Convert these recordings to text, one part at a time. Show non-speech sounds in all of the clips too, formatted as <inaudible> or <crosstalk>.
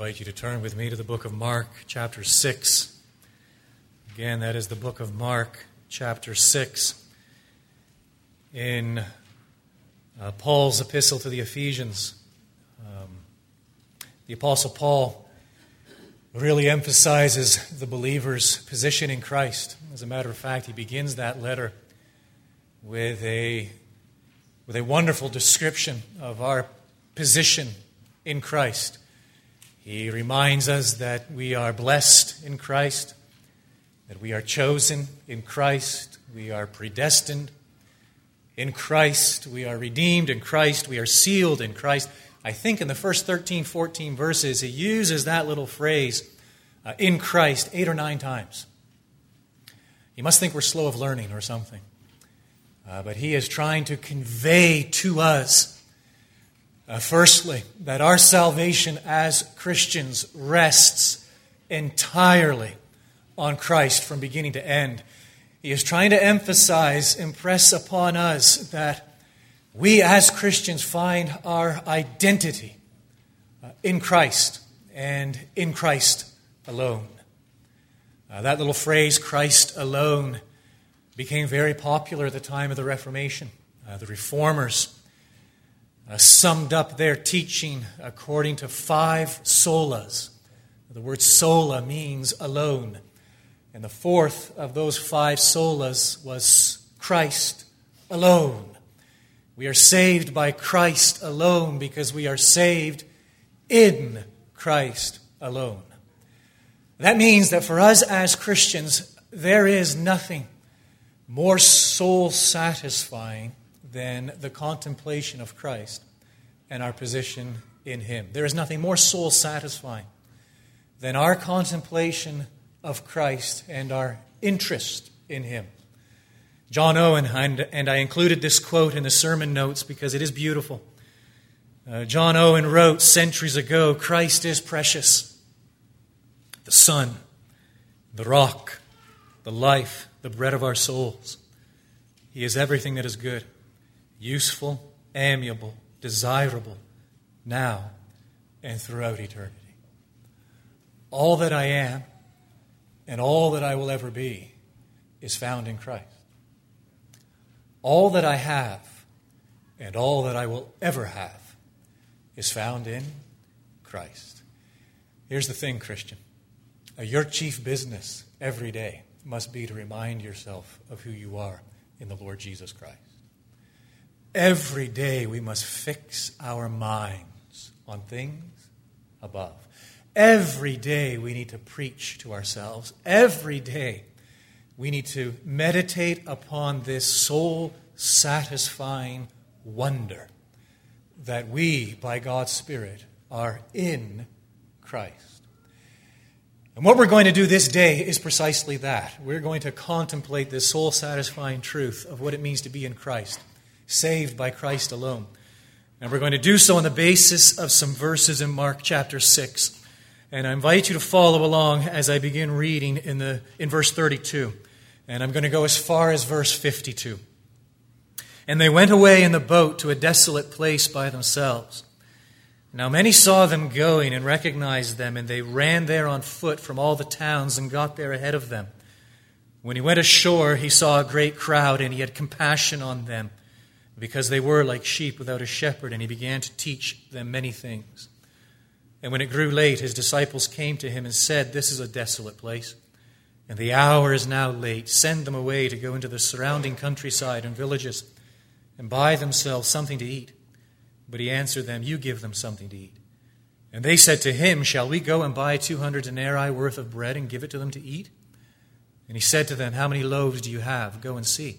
invite you to turn with me to the book of Mark, chapter 6. Again, that is the book of Mark, chapter 6. In uh, Paul's epistle to the Ephesians, um, the Apostle Paul really emphasizes the believer's position in Christ. As a matter of fact, he begins that letter with a, with a wonderful description of our position in Christ. He reminds us that we are blessed in Christ, that we are chosen in Christ, we are predestined in Christ, we are redeemed in Christ, we are sealed in Christ. I think in the first 13, 14 verses, he uses that little phrase, uh, in Christ, eight or nine times. He must think we're slow of learning or something. Uh, but he is trying to convey to us uh, firstly, that our salvation as Christians rests entirely on Christ from beginning to end. He is trying to emphasize, impress upon us that we as Christians find our identity uh, in Christ and in Christ alone. Uh, that little phrase, Christ alone, became very popular at the time of the Reformation. Uh, the reformers uh, summed up their teaching according to five solas. The word sola means alone. And the fourth of those five solas was Christ alone. We are saved by Christ alone because we are saved in Christ alone. That means that for us as Christians, there is nothing more soul satisfying than the contemplation of Christ and our position in Him. There is nothing more soul satisfying than our contemplation of Christ and our interest in Him. John Owen, and, I included this quote in the sermon notes because it is beautiful. Uh, John Owen wrote centuries ago Christ is precious, the sun, the rock, the life, the bread of our souls. He is everything that is good useful, amiable, desirable, now and throughout eternity. All that I am and all that I will ever be is found in Christ. All that I have and all that I will ever have is found in Christ. Here's the thing, Christian. Uh, your chief business every day must be to remind yourself of who you are in the Lord Jesus Christ. Every day we must fix our minds on things above. Every day we need to preach to ourselves. Every day we need to meditate upon this soul satisfying wonder that we, by God's Spirit, are in Christ. And what we're going to do this day is precisely that. We're going to contemplate this soul satisfying truth of what it means to be in Christ saved by Christ alone. And we're going to do so on the basis of some verses in Mark chapter 6. And I invite you to follow along as I begin reading in, the, in verse 32. And I'm going to go as far as verse 52. And they went away in the boat to a desolate place by themselves. Now many saw them going and recognized them, and they ran there on foot from all the towns and got there ahead of them. When he went ashore, he saw a great crowd, and he had compassion on them because they were like sheep without a shepherd, and he began to teach them many things. And when it grew late, his disciples came to him and said, This is a desolate place, and the hour is now late. Send them away to go into the surrounding countryside and villages and buy themselves something to eat. But he answered them, You give them something to eat. And they said to him, Shall we go and buy 200 denarii worth of bread and give it to them to eat? And he said to them, How many loaves do you have? Go and see.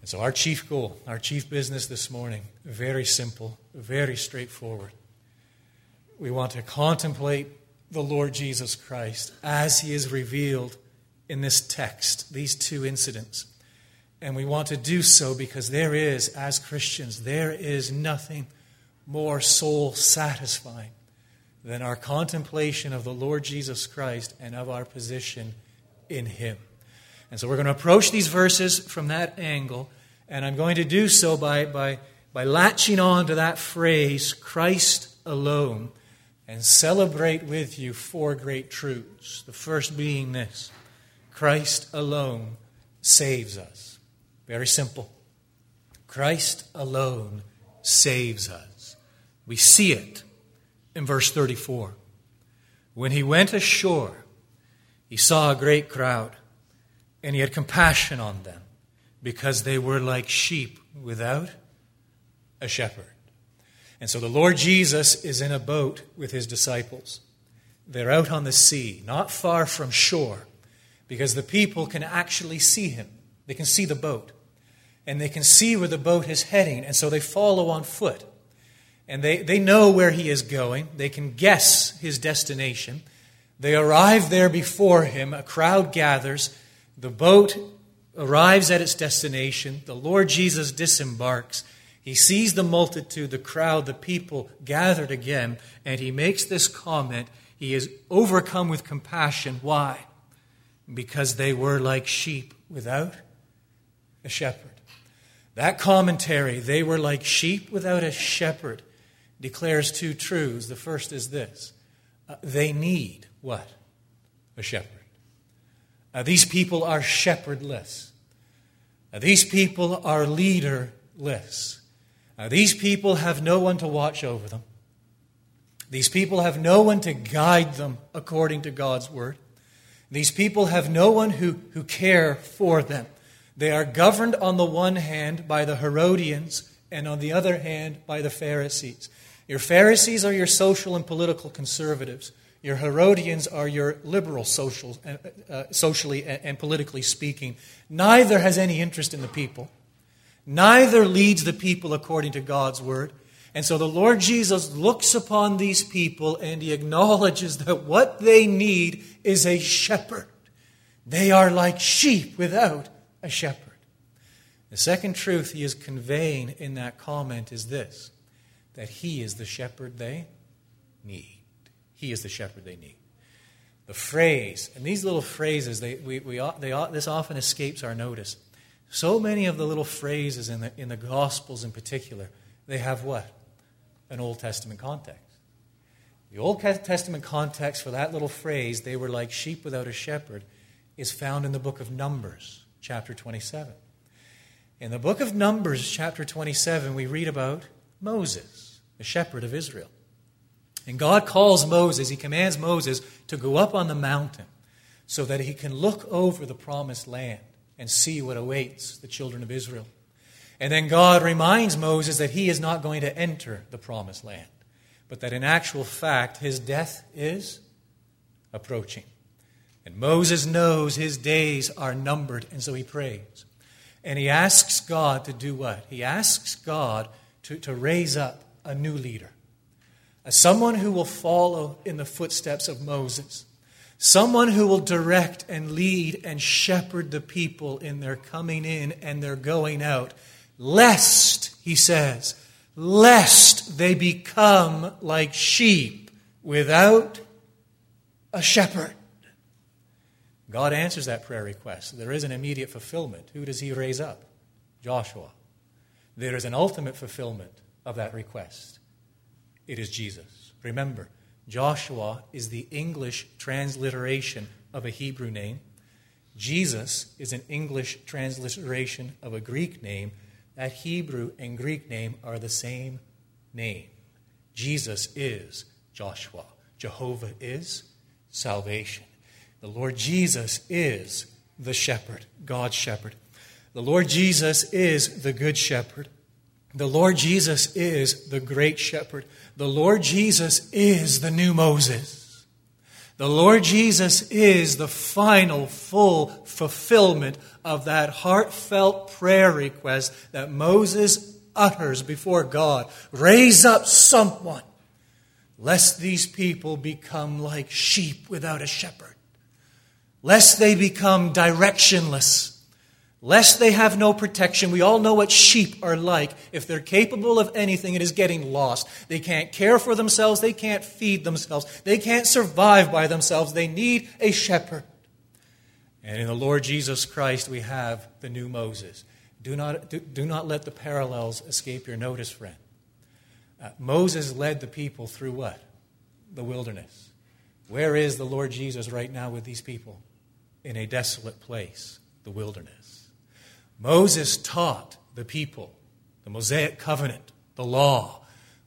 And so, our chief goal, our chief business this morning, very simple, very straightforward we want to contemplate the Lord Jesus Christ as he is revealed in this text, these two incidents. And we want to do so because there is, as Christians, there is nothing more soul satisfying than our contemplation of the Lord Jesus Christ and of our position in him. And so we're going to approach these verses from that angle, and I'm going to do so by, by, by latching on to that phrase, Christ alone, and celebrate with you four great truths. The first being this Christ alone saves us. Very simple. Christ alone saves us. We see it in verse 34. When he went ashore, he saw a great crowd, and he had compassion on them because they were like sheep without a shepherd. And so the Lord Jesus is in a boat with his disciples. They're out on the sea, not far from shore, because the people can actually see him. They can see the boat, and they can see where the boat is heading, and so they follow on foot. And they, they know where he is going, they can guess his destination. They arrive there before him, a crowd gathers, the boat arrives at its destination, the Lord Jesus disembarks he sees the multitude, the crowd, the people gathered again, and he makes this comment. He is overcome with compassion. Why? Because they were like sheep without a shepherd. That commentary, they were like sheep without a shepherd, declares two truths. The first is this uh, they need what? A shepherd. These people are shepherdless. These people are leaderless. These people have no one to watch over them. These people have no one to guide them according to God's word. These people have no one who, who care for them. They are governed on the one hand by the Herodians and on the other hand by the Pharisees. Your Pharisees are your social and political conservatives. Your Herodians are your liberal social, uh, uh socially and, and politically speaking. Neither has any interest in the people. Neither leads the people according to God's word. And so the Lord Jesus looks upon these people and he acknowledges that what they need is a shepherd. They are like sheep without a shepherd. The second truth he is conveying in that comment is this that he is the shepherd they need. He is the shepherd they need. The phrase, and these little phrases, they, we, we, they, this often escapes our notice. So many of the little phrases in the, in the Gospels in particular, they have what? An Old Testament context. The Old Testament context for that little phrase, they were like sheep without a shepherd, is found in the book of Numbers, chapter 27. In the book of Numbers, chapter 27, we read about Moses, the shepherd of Israel. And God calls Moses, he commands Moses to go up on the mountain so that he can look over the promised land and see what awaits the children of Israel. And then God reminds Moses that he is not going to enter the promised land, but that in actual fact his death is approaching. And Moses knows his days are numbered, and so he prays. And he asks God to do what? He asks God to, to raise up a new leader, as someone who will follow in the footsteps of Moses Someone who will direct and lead and shepherd the people in their coming in and their going out, lest, he says, lest they become like sheep without a a shepherd. God answers that prayer request. There is an immediate fulfillment. Who does he raise up? Joshua. There is an ultimate fulfillment of that request. It is Jesus. Remember, Joshua is the English transliteration of a Hebrew name. Jesus is an English transliteration of a Greek name. That Hebrew and Greek name are the same name. Jesus is Joshua. Jehovah is salvation. The Lord Jesus is the shepherd, God's shepherd. The Lord Jesus is the good shepherd. The Lord Jesus is the great shepherd. The Lord Jesus is the new Moses. The Lord Jesus is the final, full fulfillment of that heartfelt prayer request that Moses utters before God. Raise up someone, lest these people become like sheep without a shepherd, lest they become directionless lest they have no protection. We all know what sheep are like. If they're capable of anything, it is getting lost. They can't care for themselves, they can't feed themselves, they can't survive by themselves. They need a shepherd. And in the Lord Jesus Christ, we have the new Moses. Do not, do, do not let the parallels escape your notice, friend. Uh, Moses led the people through what? The wilderness. Where is the Lord Jesus right now with these people? In a desolate place, the wilderness. Moses taught the people the Mosaic covenant, the law.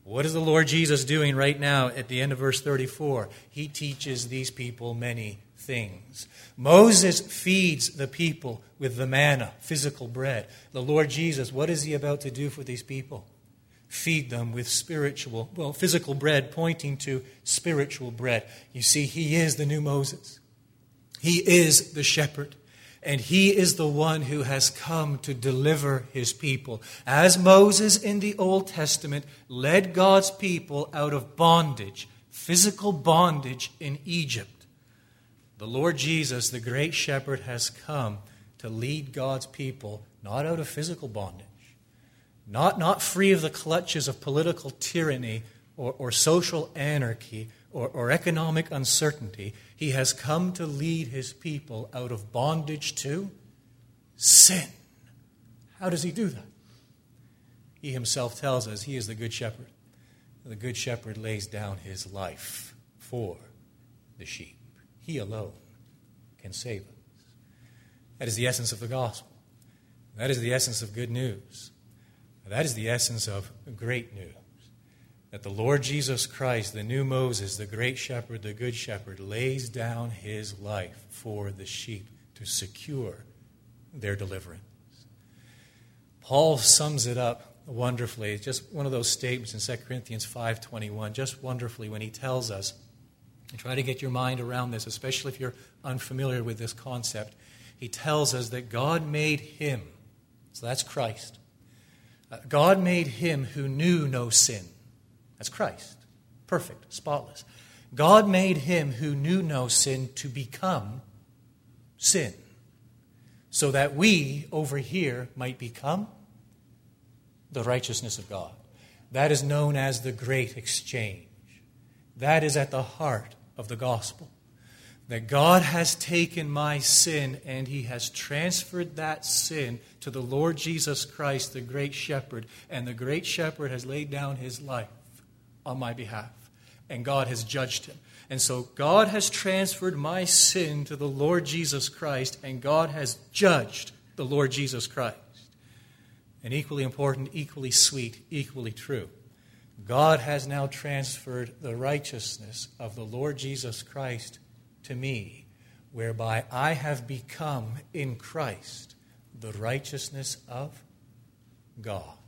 What is the Lord Jesus doing right now at the end of verse 34? He teaches these people many things. Moses feeds the people with the manna, physical bread. The Lord Jesus, what is he about to do for these people? Feed them with spiritual, well, physical bread, pointing to spiritual bread. You see, he is the new Moses. He is the shepherd and he is the one who has come to deliver his people. As Moses in the Old Testament led God's people out of bondage, physical bondage in Egypt, the Lord Jesus, the great shepherd, has come to lead God's people not out of physical bondage, not, not free of the clutches of political tyranny or, or social anarchy or, or economic uncertainty. He has come to lead his people out of bondage to sin. How does he do that? He himself tells us he is the good shepherd. The good shepherd lays down his life for the sheep. He alone can save us. That is the essence of the gospel. That is the essence of good news. That is the essence of great news that the Lord Jesus Christ, the new Moses, the great shepherd, the good shepherd, lays down his life for the sheep to secure their deliverance. Paul sums it up wonderfully. It's just one of those statements in 2 Corinthians 5:21, just wonderfully when he tells us, and try to get your mind around this, especially if you're unfamiliar with this concept. He tells us that God made him, so that's Christ. Uh, God made him who knew no sin that's Christ. Perfect, spotless. God made him who knew no sin to become sin, so that we over here might become the righteousness of God. That is known as the great exchange. That is at the heart of the gospel. That God has taken my sin and he has transferred that sin to the Lord Jesus Christ, the great shepherd, and the great shepherd has laid down his life on my behalf, and God has judged him. And so God has transferred my sin to the Lord Jesus Christ, and God has judged the Lord Jesus Christ. And equally important, equally sweet, equally true. God has now transferred the righteousness of the Lord Jesus Christ to me, whereby I have become in Christ the righteousness of God.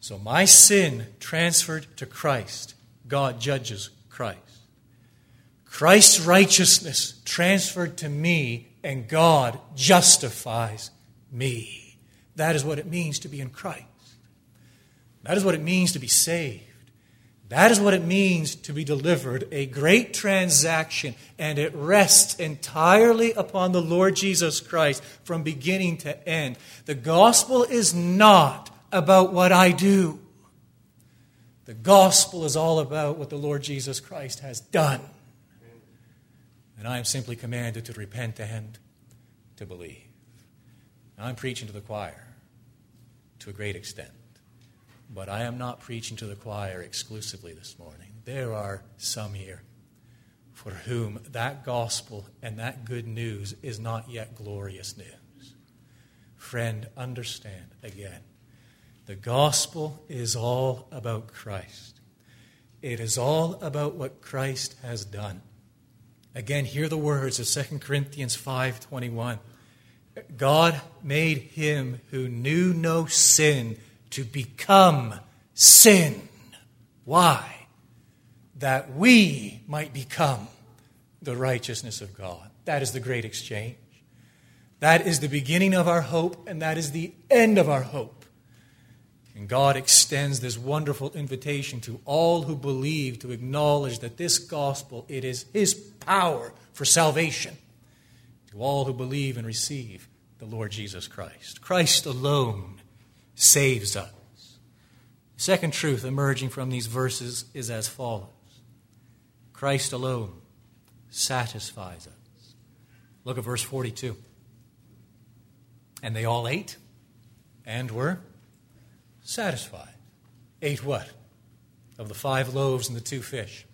So my sin transferred to Christ, God judges Christ. Christ's righteousness transferred to me, and God justifies me. That is what it means to be in Christ. That is what it means to be saved. That is what it means to be delivered, a great transaction, and it rests entirely upon the Lord Jesus Christ from beginning to end. The gospel is not about what I do. The gospel is all about what the Lord Jesus Christ has done. And I am simply commanded to repent and to believe. Now, I'm preaching to the choir to a great extent, but I am not preaching to the choir exclusively this morning. There are some here for whom that gospel and that good news is not yet glorious news. Friend, understand again. The gospel is all about Christ. It is all about what Christ has done. Again, hear the words of 2 Corinthians 5:21. God made him who knew no sin to become sin. Why? That we might become the righteousness of God. That is the great exchange. That is the beginning of our hope, and that is the end of our hope. And God extends this wonderful invitation to all who believe to acknowledge that this gospel, it is His power for salvation to all who believe and receive the Lord Jesus Christ. Christ alone saves us. Second truth emerging from these verses is as follows Christ alone satisfies us. Look at verse 42. And they all ate and were satisfied. Ate what? Of the five loaves and the two fish.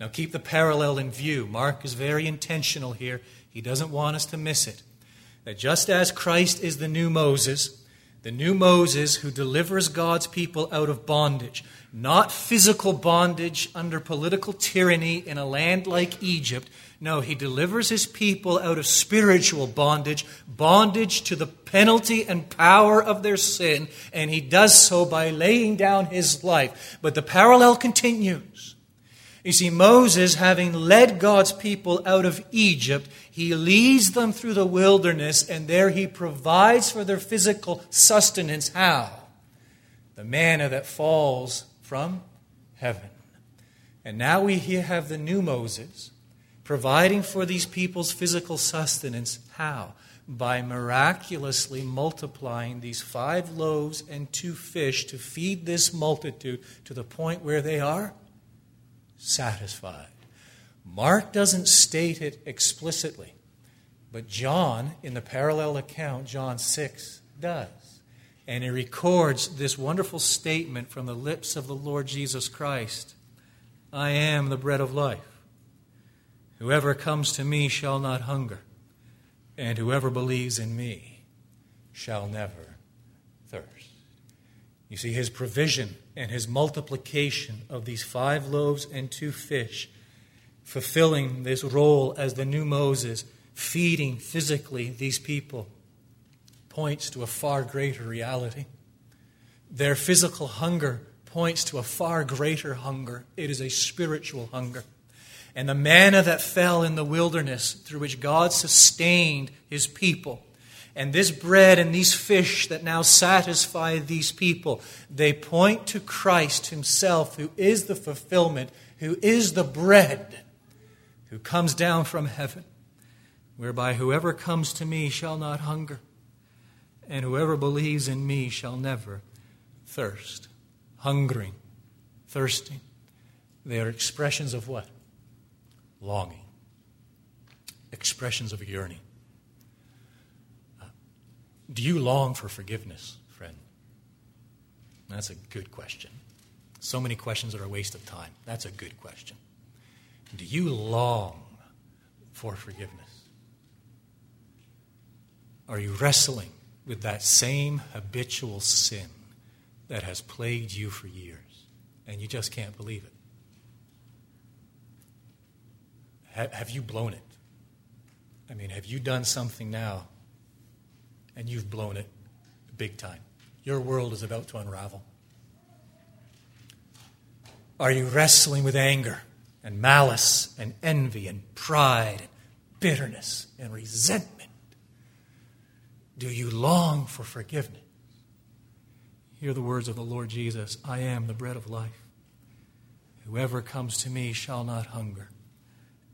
Now keep the parallel in view. Mark is very intentional here. He doesn't want us to miss it. That just as Christ is the new Moses, the new Moses who delivers God's people out of bondage, not physical bondage under political tyranny in a land like Egypt. No, he delivers his people out of spiritual bondage, bondage to the penalty and power of their sin, and he does so by laying down his life. But the parallel continues. You see, Moses, having led God's people out of Egypt, he leads them through the wilderness, and there he provides for their physical sustenance. How? The manna that falls from heaven. And now we here have the new Moses providing for these people's physical sustenance. How? By miraculously multiplying these five loaves and two fish to feed this multitude to the point where they are satisfied. Mark doesn't state it explicitly, but John, in the parallel account, John 6, does. And he records this wonderful statement from the lips of the Lord Jesus Christ I am the bread of life. Whoever comes to me shall not hunger, and whoever believes in me shall never thirst. You see, his provision and his multiplication of these five loaves and two fish, fulfilling this role as the new Moses, feeding physically these people, points to a far greater reality. Their physical hunger points to a far greater hunger. It is a spiritual hunger. And the manna that fell in the wilderness, through which God sustained his people, and this bread and these fish that now satisfy these people, they point to Christ Himself, who is the fulfillment, who is the bread, who comes down from heaven, whereby whoever comes to me shall not hunger, and whoever believes in me shall never thirst. Hungering, thirsting, they are expressions of what? Longing, expressions of yearning. Uh, do you long for forgiveness, friend? That's a good question. So many questions are a waste of time. That's a good question. Do you long for forgiveness? Are you wrestling with that same habitual sin that has plagued you for years and you just can't believe it? Have you blown it? I mean, have you done something now and you've blown it big time. Your world is about to unravel. Are you wrestling with anger and malice and envy and pride and bitterness and resentment? Do you long for forgiveness? Hear the words of the Lord Jesus I am the bread of life. Whoever comes to me shall not hunger,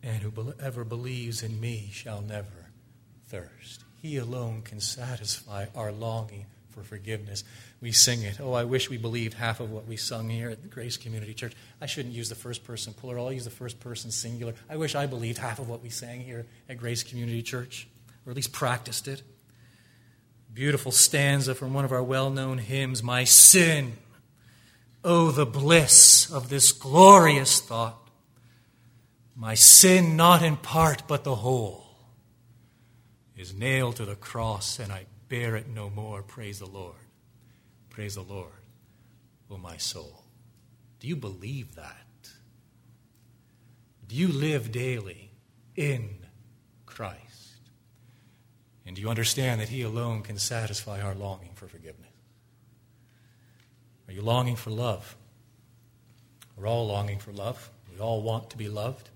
and whoever believes in me shall never thirst. He alone can satisfy our longing for forgiveness. We sing it. Oh, I wish we believed half of what we sung here at Grace Community Church. I shouldn't use the first person plural, I'll use the first person singular. I wish I believed half of what we sang here at Grace Community Church, or at least practiced it. Beautiful stanza from one of our well known hymns My sin. Oh, the bliss of this glorious thought. My sin, not in part, but the whole is nailed to the cross, and I bear it no more. Praise the Lord. Praise the Lord, O my soul. Do you believe that? Do you live daily in Christ? And do you understand that He alone can satisfy our longing for forgiveness? Are you longing for love? We're all longing for love. We all want to be loved.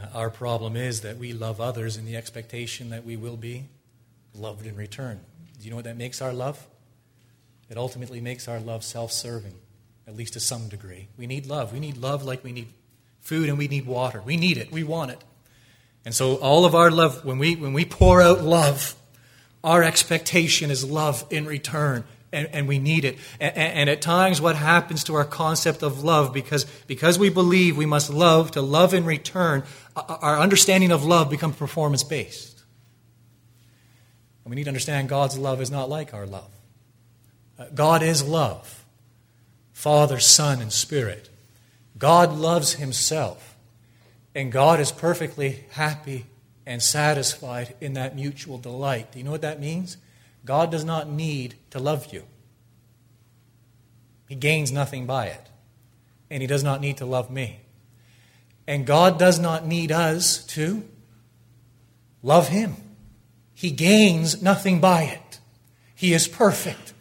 Uh, our problem is that we love others in the expectation that we will be loved in return. Do you know what that makes our love? It ultimately makes our love self serving, at least to some degree. We need love. We need love like we need food and we need water. We need it. We want it. And so, all of our love, when we, when we pour out love, our expectation is love in return and, and we need it. And, and, at times, what happens to our concept of love, because, because we believe we must love to love in return, our understanding of love becomes performance based. And we need to understand God's love is not like our love. Uh, God is love Father, Son, and Spirit. God loves Himself. And God is perfectly happy and satisfied in that mutual delight. Do you know what that means? God does not need to love you. He gains nothing by it. And He does not need to love me. And God does not need us to love Him. He gains nothing by it. He is perfect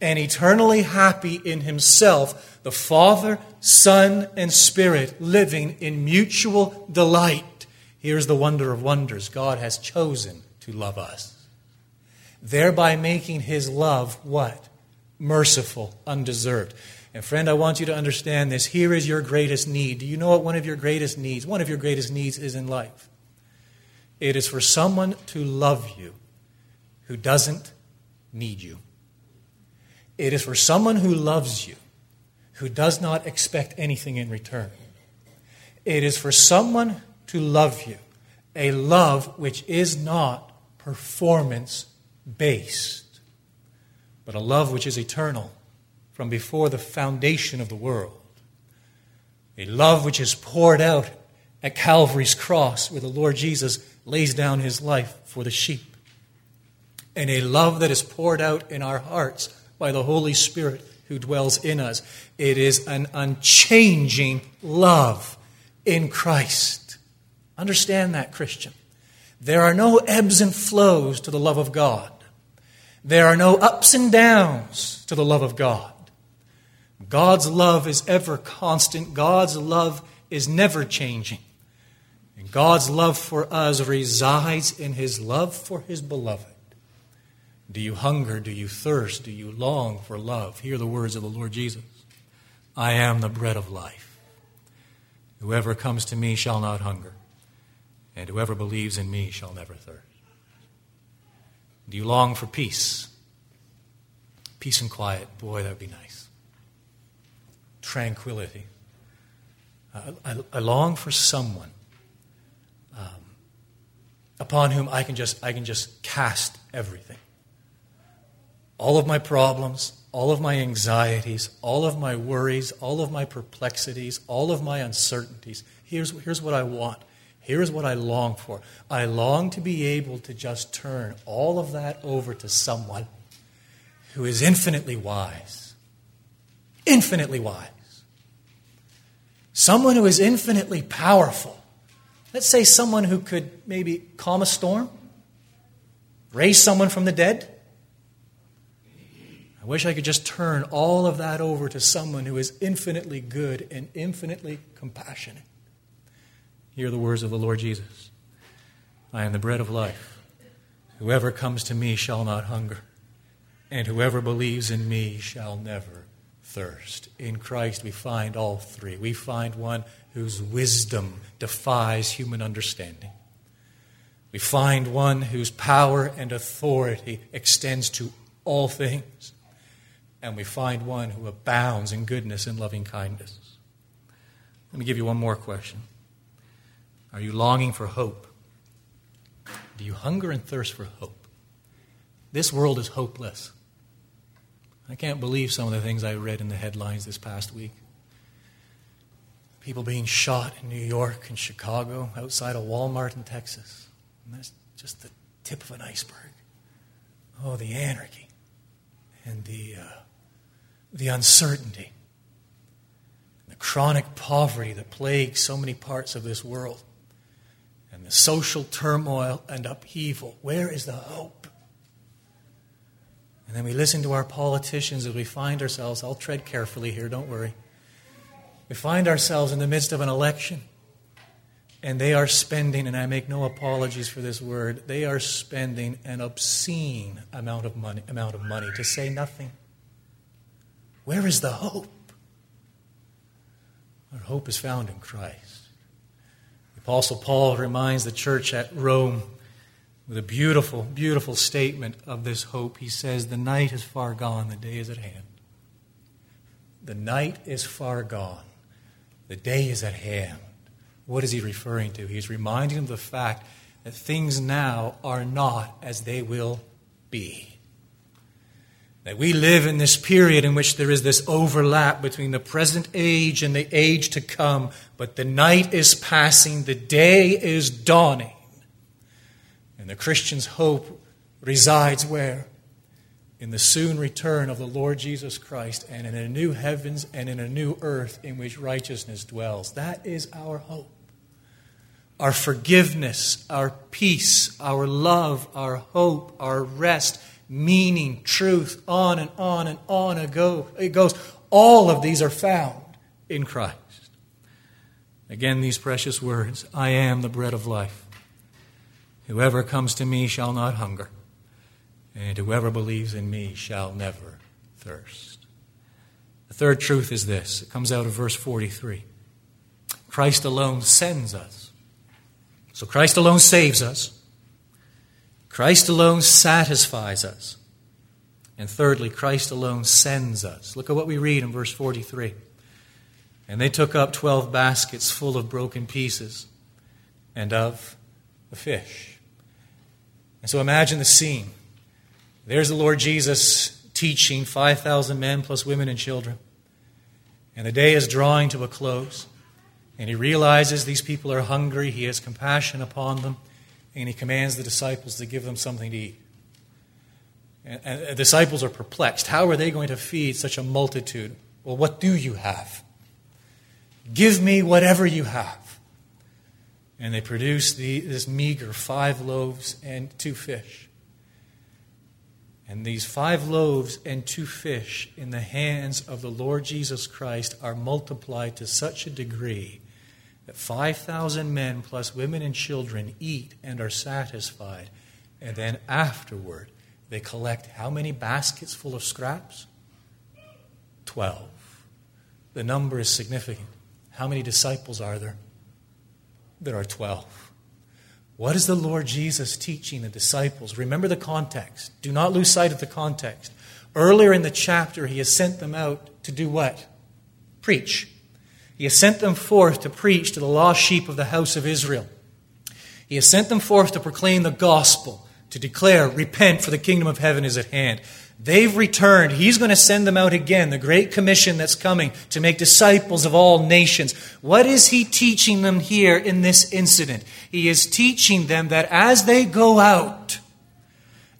and eternally happy in Himself, the Father, Son, and Spirit, living in mutual delight. Here's the wonder of wonders God has chosen to love us thereby making his love what? Merciful, undeserved. And friend, I want you to understand this. Here is your greatest need. Do you know what one of your greatest needs? One of your greatest needs is in life. It is for someone to love you who doesn't need you. It is for someone who loves you who does not expect anything in return. It is for someone to love you, a love which is not performance based, but a love which is eternal from before the foundation of the world. A love which is poured out at Calvary's cross, where the Lord Jesus lays down his life for the sheep. And a love that is poured out in our hearts by the Holy Spirit who dwells in us. It is an unchanging love in Christ. Understand that, Christian. There are no ebbs and flows to the love of God. There are no ups and downs to the love of God. God's love is ever constant. God's love is never changing. And God's love for us resides in His love for His beloved. Do you hunger? Do you thirst? Do you long for love? Hear the words of the Lord Jesus I am the bread of life. Whoever comes to me shall not hunger, and whoever believes in me shall never thirst. Do you long for peace? Peace and quiet. Boy, that would be nice. Tranquility. I, I, I long for someone um, upon whom I can just I can just cast everything. All of my problems, all of my anxieties, all of my worries, all of my perplexities, all of my uncertainties. Here's, here's what I want Here's what I long for I long to be able to just turn all of that over to someone who is infinitely wise. Infinitely wise. Someone who is infinitely powerful. Let's say someone who could maybe calm a storm, raise someone from the dead. I wish I could just turn all of that over to someone who is infinitely good and infinitely compassionate. Hear the words of the Lord Jesus I am the bread of life. Whoever comes to me shall not hunger, and whoever believes in me shall never thirst. In Christ, we find all three. We find one whose wisdom defies human understanding. We find one whose power and authority extends to all things. And we find one who abounds in goodness and loving kindness. Let me give you one more question. Are you longing for hope? Do you hunger and thirst for hope? This world is hopeless. I can't believe some of the things I read in the headlines this past week. People being shot in New York and Chicago, outside of Walmart in Texas. And that's just the tip of an iceberg. Oh, the anarchy and the, uh, the uncertainty, the chronic poverty that plagues so many parts of this world, and the social turmoil and upheaval. Where is the hope? And then we listen to our politicians as we find ourselves, I'll tread carefully here, don't worry. We find ourselves in the midst of an election, and they are spending, and I make no apologies for this word, they are spending an obscene amount of money, amount of money to say nothing. Where is the hope? Our hope is found in Christ. The Apostle Paul reminds the church at Rome with a beautiful, beautiful statement of this hope. He says, The night is far gone, the day is at hand. The night is far gone, the day is at hand. What is he referring to? He's reminding them of the fact that things now are not as they will be. That we live in this period in which there is this overlap between the present age and the age to come, but the night is passing, the day is dawning. And the Christian's hope resides where? In the soon return of the Lord Jesus Christ and in a new heavens and in a new earth in which righteousness dwells. That is our hope. Our forgiveness, our peace, our love, our hope, our rest, meaning, truth, on and on and on it goes. All of these are found in Christ. Again, these precious words I am the bread of life. Whoever comes to me shall not hunger, and whoever believes in me shall never thirst. The third truth is this it comes out of verse 43. Christ alone sends us. So Christ alone saves us. Christ alone satisfies us. And thirdly, Christ alone sends us. Look at what we read in verse 43. And they took up 12 baskets full of broken pieces and of the fish. And so imagine the scene. There's the Lord Jesus teaching 5,000 men plus women and children. And the day is drawing to a close. And he realizes these people are hungry. He has compassion upon them. And he commands the disciples to give them something to eat. And, the disciples are perplexed. How are they going to feed such a multitude? Well, what do you have? Give me whatever you have. And they produce the, this meager five loaves and two fish. And these five loaves and two fish in the hands of the Lord Jesus Christ are multiplied to such a degree that 5,000 men plus women and children eat and are satisfied. And then afterward, they collect how many baskets full of scraps? Twelve. The number is significant. How many disciples are there? There are 12. What is the Lord Jesus teaching the disciples? Remember the context. Do not lose sight of the context. Earlier in the chapter, he has sent them out to do what? Preach. He has sent them forth to preach to the lost sheep of the house of Israel. He has sent them forth to proclaim the gospel, to declare, Repent, for the kingdom of heaven is at hand. They've returned. He's going to send them out again, the great commission that's coming to make disciples of all nations. What is he teaching them here in this incident? He is teaching them that as they go out,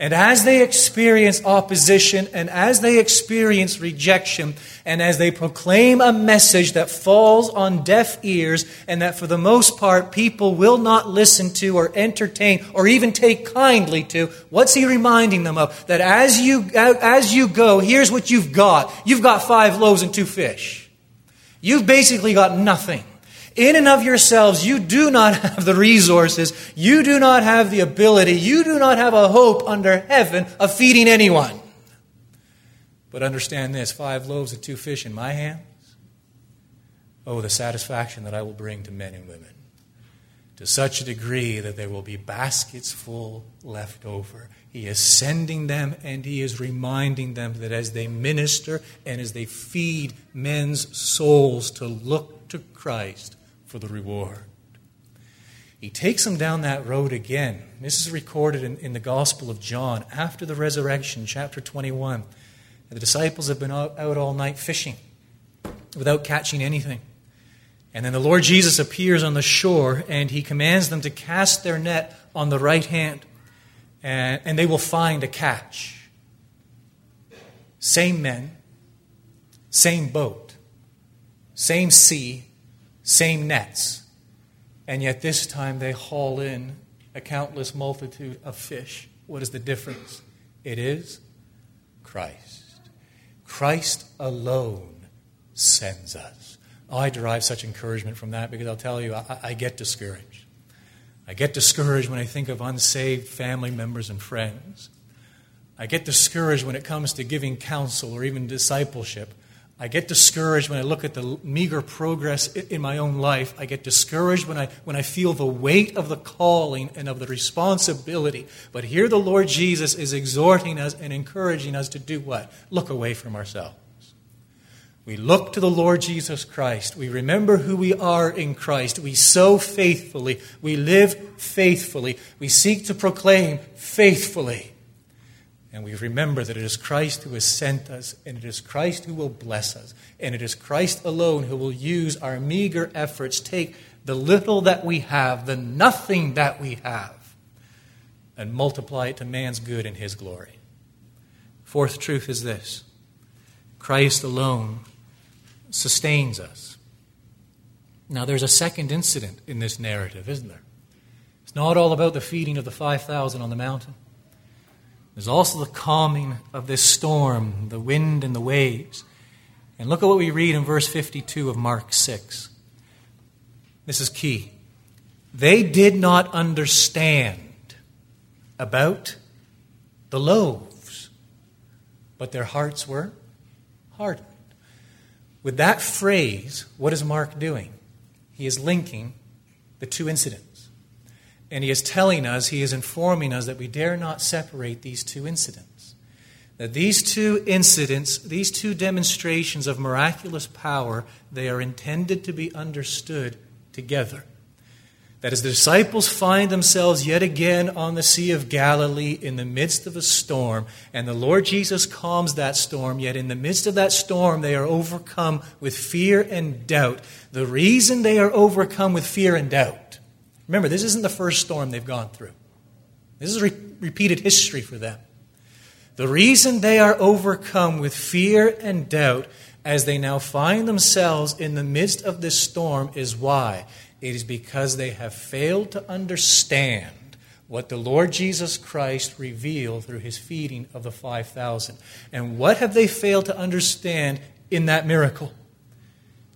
and as they experience opposition, and as they experience rejection, and as they proclaim a message that falls on deaf ears, and that for the most part people will not listen to or entertain or even take kindly to, what's he reminding them of? That as you, as you go, here's what you've got. You've got five loaves and two fish. You've basically got nothing in and of yourselves, you do not <laughs> have the resources, you do not have the ability, you do not have a hope under heaven of feeding anyone. But understand this five loaves and two fish in my hands. Oh, the satisfaction that I will bring to men and women. to such a degree that there will be baskets full left over. He is sending them and he is reminding them that as they minister and as they feed men's souls to look to Christ for the reward. He takes them down that road again. This is recorded in, in the Gospel of John after the resurrection, chapter 21. The disciples have been out, out all night fishing without catching anything. And then the Lord Jesus appears on the shore and he commands them to cast their net on the right hand, and, and they will find a catch. Same men, same boat, same sea, same nets. And yet this time they haul in a countless multitude of fish. What is the difference? It is Christ. Christ alone sends us. I derive such encouragement from that because I'll tell you, I, I get discouraged. I get discouraged when I think of unsaved family members and friends. I get discouraged when it comes to giving counsel or even discipleship. I get discouraged when I look at the meager progress in my own life. I get discouraged when I, when I feel the weight of the calling and of the responsibility. But here the Lord Jesus is exhorting us and encouraging us to do what? Look away from ourselves. We look to the Lord Jesus Christ. We remember who we are in Christ. We sow faithfully. We live faithfully. We seek to proclaim faithfully. And we remember that it is Christ who has sent us, and it is Christ who will bless us, and it is Christ alone who will use our meager efforts, take the little that we have, the nothing that we have, and multiply it to man's good and his glory. Fourth truth is this Christ alone sustains us. Now, there's a second incident in this narrative, isn't there? It's not all about the feeding of the 5,000 on the mountain. There's also the calming of this storm, the wind and the waves. And look at what we read in verse 52 of Mark 6. This is key. They did not understand about the loaves, but their hearts were hardened. With that phrase, what is Mark doing? He is linking the two incidents. And he is telling us, he is informing us that we dare not separate these two incidents. That these two incidents, these two demonstrations of miraculous power, they are intended to be understood together that as the disciples find themselves yet again on the Sea of Galilee in the midst of a storm, and the Lord Jesus calms that storm, yet in the midst of that storm they are overcome with fear and doubt. The reason they are overcome with fear and doubt, remember, this isn't the first storm they've gone through, this is re- repeated history for them. The reason they are overcome with fear and doubt as they now find themselves in the midst of this storm is why? It is because they have failed to understand what the Lord Jesus Christ revealed through his feeding of the 5,000. And what have they failed to understand in that miracle?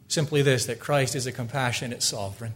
Simply this that Christ is a compassionate sovereign.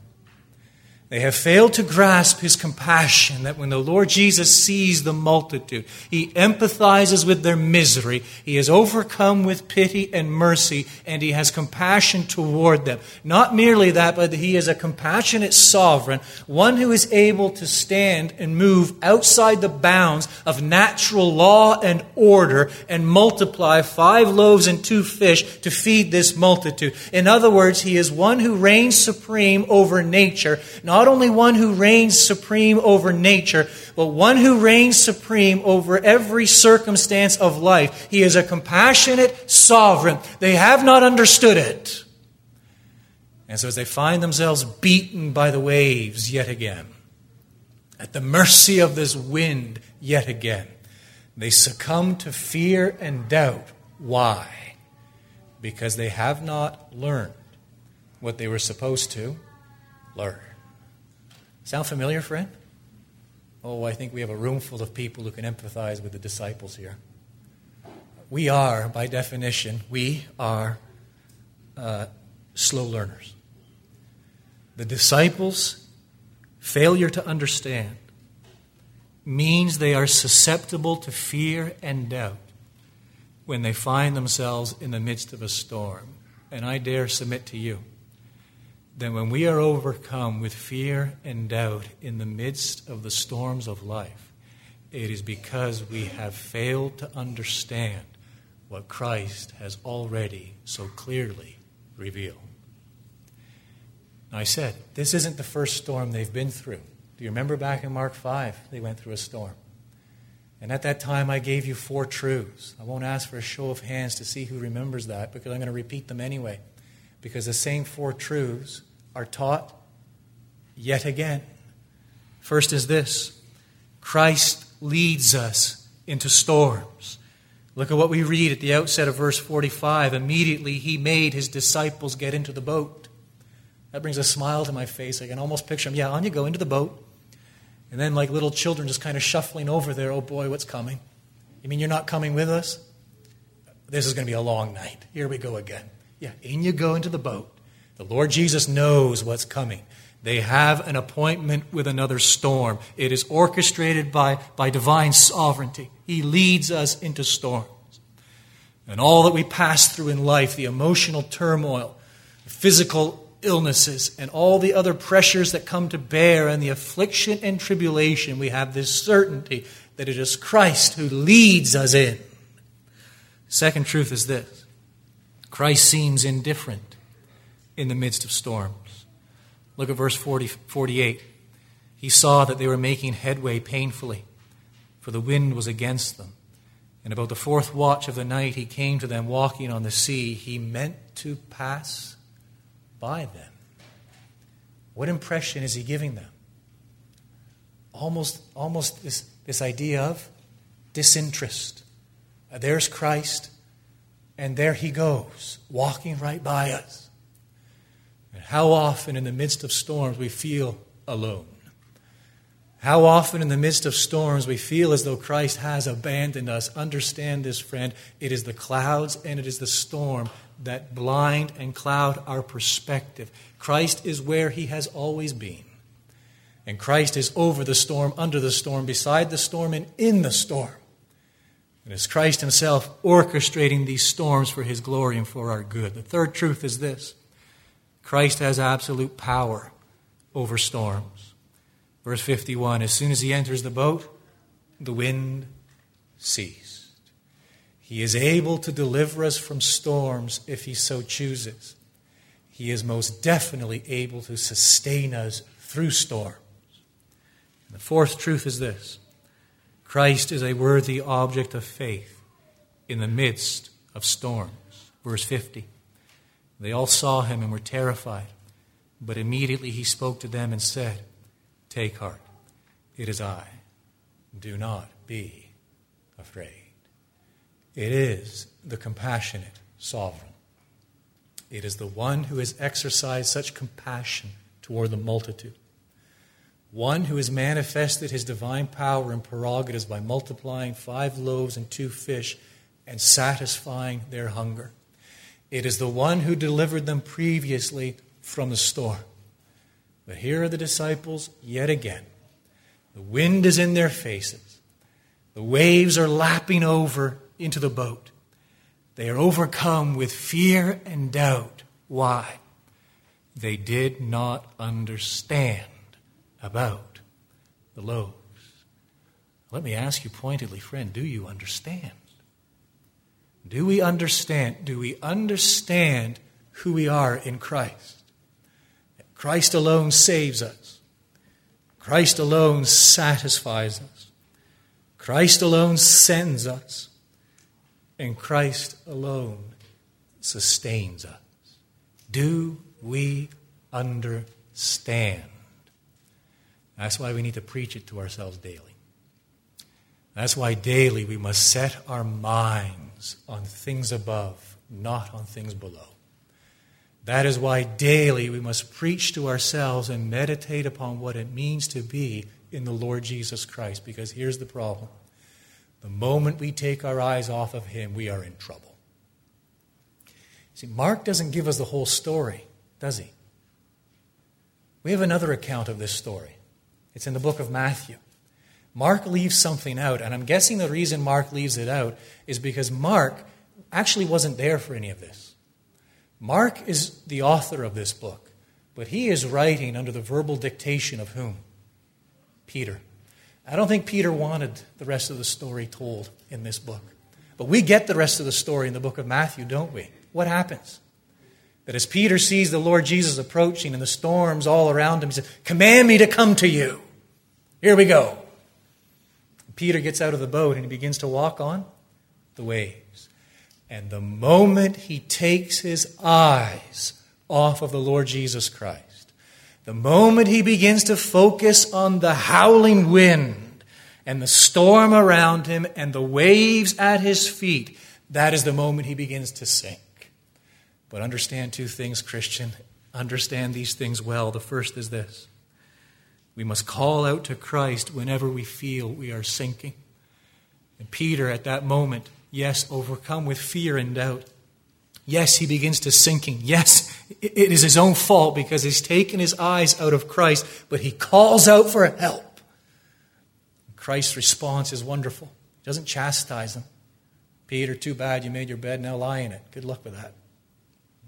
They have failed to grasp his compassion that when the Lord Jesus sees the multitude, he empathizes with their misery. He is overcome with pity and mercy, and he has compassion toward them. Not merely that, but he is a compassionate sovereign, one who is able to stand and move outside the bounds of natural law and order and multiply five loaves and two fish to feed this multitude. In other words, he is one who reigns supreme over nature, not not only one who reigns supreme over nature, but one who reigns supreme over every circumstance of life. He is a compassionate sovereign. They have not understood it. And so, as they find themselves beaten by the waves yet again, at the mercy of this wind yet again, they succumb to fear and doubt. Why? Because they have not learned what they were supposed to learn. Sound familiar, friend? Oh, I think we have a room full of people who can empathize with the disciples here. We are, by definition, we are uh, slow learners. The disciples' failure to understand means they are susceptible to fear and doubt when they find themselves in the midst of a storm. And I dare submit to you that when we are overcome with fear and doubt in the midst of the storms of life, it is because we have failed to understand what Christ has already so clearly revealed. Now, I said, this isn't the first storm they've been through. Do you remember back in Mark 5? They went through a storm. And at that time, I gave you four truths. I won't ask for a show of hands to see who remembers that because I'm going to repeat them anyway. Because the same four truths are taught yet again. First is this Christ leads us into storms. Look at what we read at the outset of verse 45. Immediately he made his disciples get into the boat. That brings a smile to my face. I can almost picture them. Yeah, on you go into the boat. And then, like little children, just kind of shuffling over there. Oh boy, what's coming? You mean you're not coming with us? This is going to be a long night. Here we go again. Yeah, in you go into the boat. The Lord Jesus knows what's coming. They have an appointment with another storm. It is orchestrated by, by divine sovereignty. He leads us into storms. And all that we pass through in life, the emotional turmoil, the physical illnesses, and all the other pressures that come to bear, and the affliction and tribulation, we have this certainty that it is Christ who leads us in. Second truth is this Christ seems indifferent in the midst of storms. Look at verse 40, 48. He saw that they were making headway painfully, for the wind was against them. And about the fourth watch of the night, he came to them walking on the sea. He meant to pass by them. What impression is he giving them? Almost, almost this, this idea of disinterest. There's Christ, and there he goes, walking right by us. And how often in the midst of storms we feel alone. How often in the midst of storms we feel as though Christ has abandoned us. Understand this, friend. It is the clouds and it is the storm that blind and cloud our perspective. Christ is where he has always been. And Christ is over the storm, under the storm, beside the storm, and in the storm. And it's Christ himself orchestrating these storms for his glory and for our good. The third truth is this Christ has absolute power over storms. Verse 51 As soon as he enters the boat, the wind ceased. He is able to deliver us from storms if He so chooses. He is most definitely able to sustain us through storms. And the fourth truth is this Christ is a worthy object of faith in the midst of storms. Verse 50. They all saw him and were terrified, but immediately he spoke to them and said, Take heart, it is I. Do not be afraid. It is the compassionate sovereign. It is the one who has exercised such compassion toward the multitude. One who has manifested his divine power and prerogatives by multiplying five loaves and two fish and satisfying their hunger. It is the one who delivered them previously from the storm. But here are the disciples yet again. The wind is in their faces. The waves are lapping over into the boat. They are overcome with fear and doubt. Why? They did not understand about the loaves. Let me ask you pointedly, friend, do you understand? Do we understand? Do we understand who we are in Christ? Christ alone saves us. Christ alone satisfies us. Christ alone sends us and Christ alone sustains us. Do we understand? That's why we need to preach it to ourselves daily. That's why daily we must set our minds on things above, not on things below. That is why daily we must preach to ourselves and meditate upon what it means to be in the Lord Jesus Christ. Because here's the problem the moment we take our eyes off of him, we are in trouble. See, Mark doesn't give us the whole story, does he? We have another account of this story. It's in the book of Matthew. Mark leaves something out, and I'm guessing the reason Mark leaves it out is because Mark actually wasn't there for any of this. Mark is the author of this book, But he is writing under the verbal dictation of whom? Peter. I don't think Peter wanted the rest of the story told in this book. But we get the rest of the story in the book of Matthew, don't we? What happens? That as Peter sees the Lord Jesus approaching and the storms all around him, he says, Command me to come to you. Here we go. Peter gets out of the boat and he begins to walk on the waves. And the moment he takes his eyes off of the Lord Jesus Christ, the moment he begins to focus on the howling wind and the storm around him and the waves at his feet, that is the moment he begins to sink. But understand two things, Christian. Understand these things well. The first is this we must call out to Christ whenever we feel we are sinking. And Peter, at that moment, yes, overcome with fear and doubt. Yes, he begins to sinking. Yes, it is his own fault because he's taken his eyes out of Christ, but he calls out for help. Christ's response is wonderful. He doesn't chastise him. Peter, too bad you made your bed, now lie in it. Good luck with that.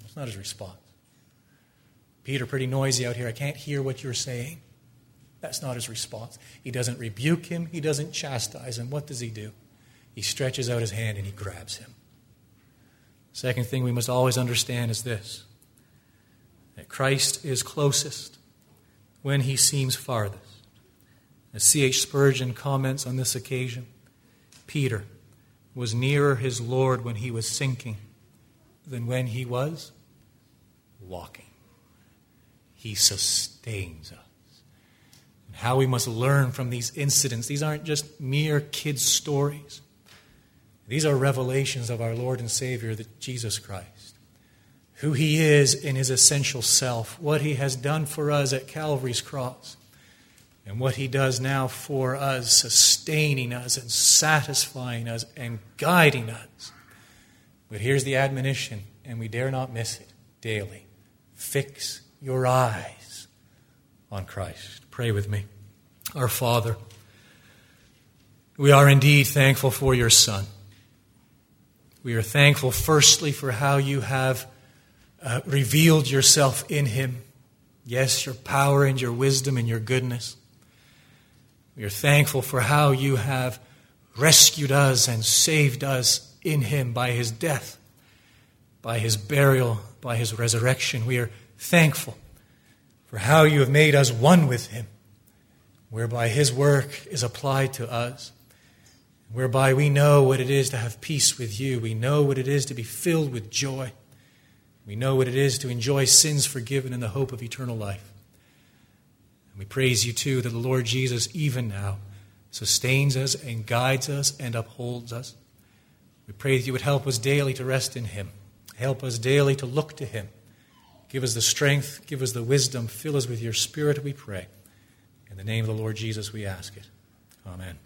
That's not his response. Peter, pretty noisy out here. I can't hear what you're saying. That's not his response. He doesn't rebuke him, he doesn't chastise him. What does he do? He stretches out his hand and he grabs him. Second thing we must always understand is this that Christ is closest when he seems farthest. As C.H. Spurgeon comments on this occasion, Peter was nearer his Lord when he was sinking than when he was walking. He sustains us how we must learn from these incidents. These aren't just mere kids' stories, these are revelations of our Lord and Savior, Jesus Christ. Who he is in his essential self, what he has done for us at Calvary's cross, and what he does now for us, sustaining us and satisfying us and guiding us. But here's the admonition, and we dare not miss it daily. Fix your eyes on Christ. Pray with me. Our Father, we are indeed thankful for your Son. We are thankful, firstly, for how you have uh, revealed yourself in him. Yes, your power and your wisdom and your goodness. We are thankful for how you have rescued us and saved us in him by his death, by his burial, by his resurrection. We are thankful for how you have made us one with him, whereby his work is applied to us, whereby we know what it is to have peace with you. We know what it is to be filled with joy. We know what it is to enjoy sins forgiven in the hope of eternal life. And we praise you, too, that the Lord Jesus, even now, sustains us and guides us and upholds us. We pray that you would help us daily to rest in him, help us daily to look to him Give us the strength, give us the wisdom, fill us with your spirit, we pray. In the name of the Lord Jesus, we ask it. Amen.